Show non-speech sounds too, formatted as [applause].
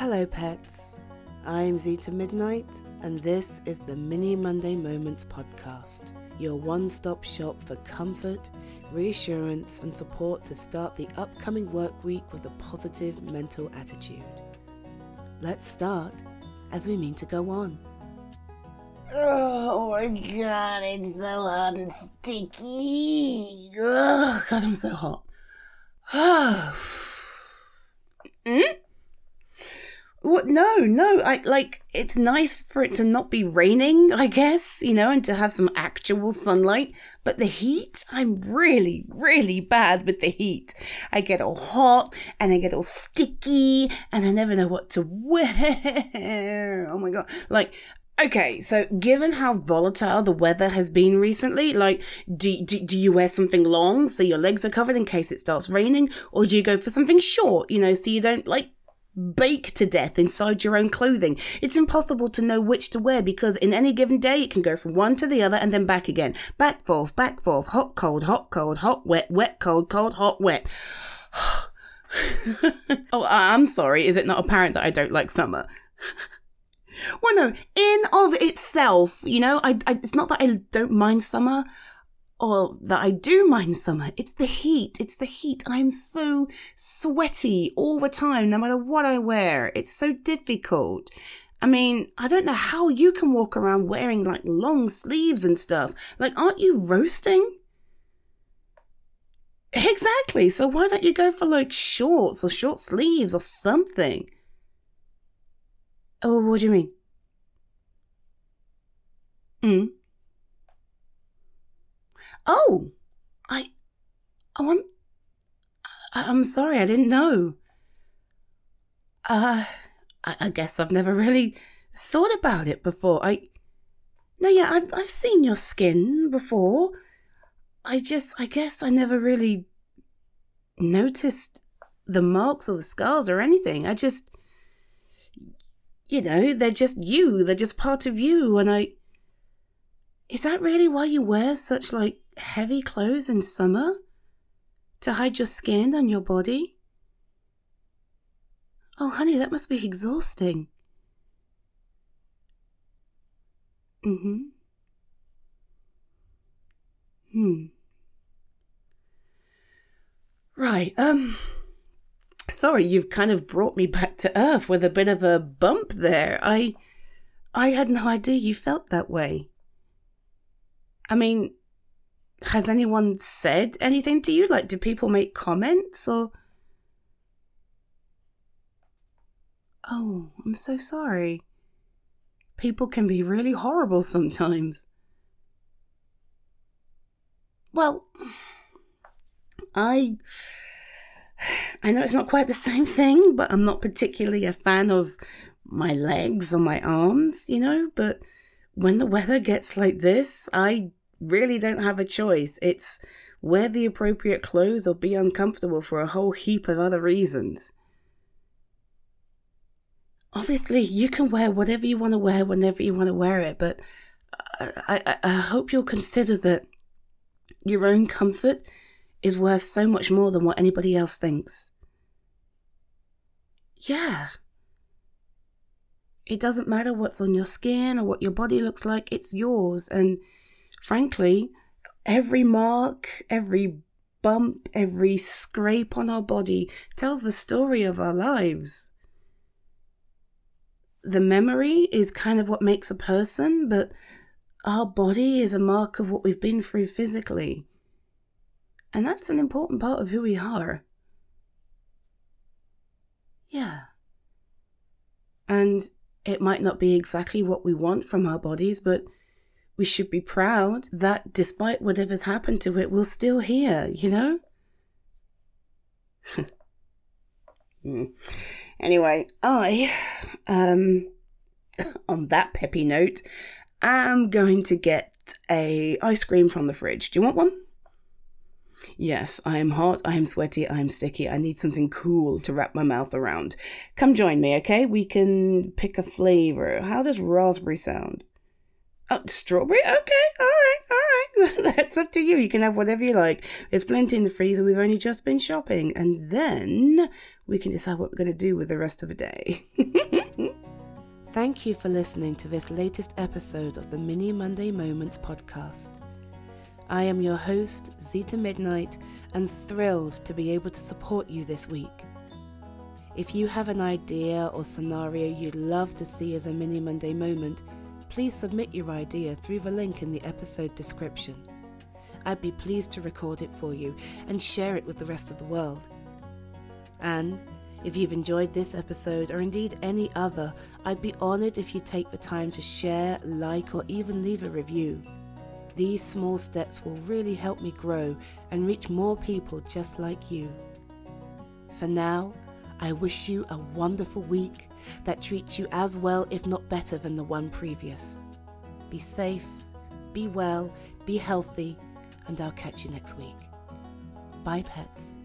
Hello, pets. I'm Zeta Midnight, and this is the Mini Monday Moments podcast, your one stop shop for comfort, reassurance, and support to start the upcoming work week with a positive mental attitude. Let's start as we mean to go on. Oh my god, it's so hot and sticky. Oh god, I'm so hot. [sighs] hmm? What? No, no. I like. It's nice for it to not be raining, I guess, you know, and to have some actual sunlight. But the heat, I'm really, really bad with the heat. I get all hot and I get all sticky, and I never know what to wear. [laughs] Oh my god! Like, Okay, so given how volatile the weather has been recently, like, do, do, do you wear something long so your legs are covered in case it starts raining? Or do you go for something short, you know, so you don't, like, bake to death inside your own clothing? It's impossible to know which to wear because in any given day it can go from one to the other and then back again. Back, forth, back, forth, hot, cold, hot, cold, hot, wet, wet, cold, cold, hot, wet. [sighs] oh, I'm sorry. Is it not apparent that I don't like summer? [laughs] Well, no, in of itself, you know, I, I, it's not that I don't mind summer or that I do mind summer. It's the heat. It's the heat. I'm so sweaty all the time, no matter what I wear. It's so difficult. I mean, I don't know how you can walk around wearing like long sleeves and stuff. Like, aren't you roasting? Exactly. So why don't you go for like shorts or short sleeves or something? Oh, what do you mean? Hmm. Oh, I, I want. I'm sorry, I didn't know. Uh, I, I guess I've never really thought about it before. I, no, yeah, I've I've seen your skin before. I just, I guess, I never really noticed the marks or the scars or anything. I just you know, they're just you, they're just part of you. And I, is that really why you wear such like heavy clothes in summer? To hide your skin and your body? Oh, honey, that must be exhausting. Mm hmm. Hmm. Right, um, sorry, you've kind of brought me back to earth with a bit of a bump there. I I had no idea you felt that way. I mean, has anyone said anything to you? Like, do people make comments or? Oh, I'm so sorry. People can be really horrible sometimes. Well, I I know it's not quite the same thing, but I'm not particularly a fan of my legs or my arms, you know. But when the weather gets like this, I really don't have a choice. It's wear the appropriate clothes or be uncomfortable for a whole heap of other reasons. Obviously, you can wear whatever you want to wear whenever you want to wear it, but I, I, I hope you'll consider that your own comfort is worth so much more than what anybody else thinks. Yeah. It doesn't matter what's on your skin or what your body looks like, it's yours. And frankly, every mark, every bump, every scrape on our body tells the story of our lives. The memory is kind of what makes a person, but our body is a mark of what we've been through physically. And that's an important part of who we are. Yeah. And it might not be exactly what we want from our bodies, but we should be proud that despite whatever's happened to it, we're still here, you know? [laughs] Hmm. Anyway, I, um, [laughs] on that peppy note, am going to get a ice cream from the fridge. Do you want one? Yes, I am hot, I am sweaty, I am sticky. I need something cool to wrap my mouth around. Come join me, okay? We can pick a flavor. How does raspberry sound? Oh, strawberry? Okay, all right, all right. [laughs] That's up to you. You can have whatever you like. There's plenty in the freezer. We've only just been shopping. And then we can decide what we're going to do with the rest of the day. [laughs] Thank you for listening to this latest episode of the Mini Monday Moments podcast. I am your host, Zita Midnight, and thrilled to be able to support you this week. If you have an idea or scenario you'd love to see as a Mini Monday moment, please submit your idea through the link in the episode description. I'd be pleased to record it for you and share it with the rest of the world. And if you've enjoyed this episode or indeed any other, I'd be honoured if you take the time to share, like, or even leave a review. These small steps will really help me grow and reach more people just like you. For now, I wish you a wonderful week that treats you as well, if not better, than the one previous. Be safe, be well, be healthy, and I'll catch you next week. Bye, pets.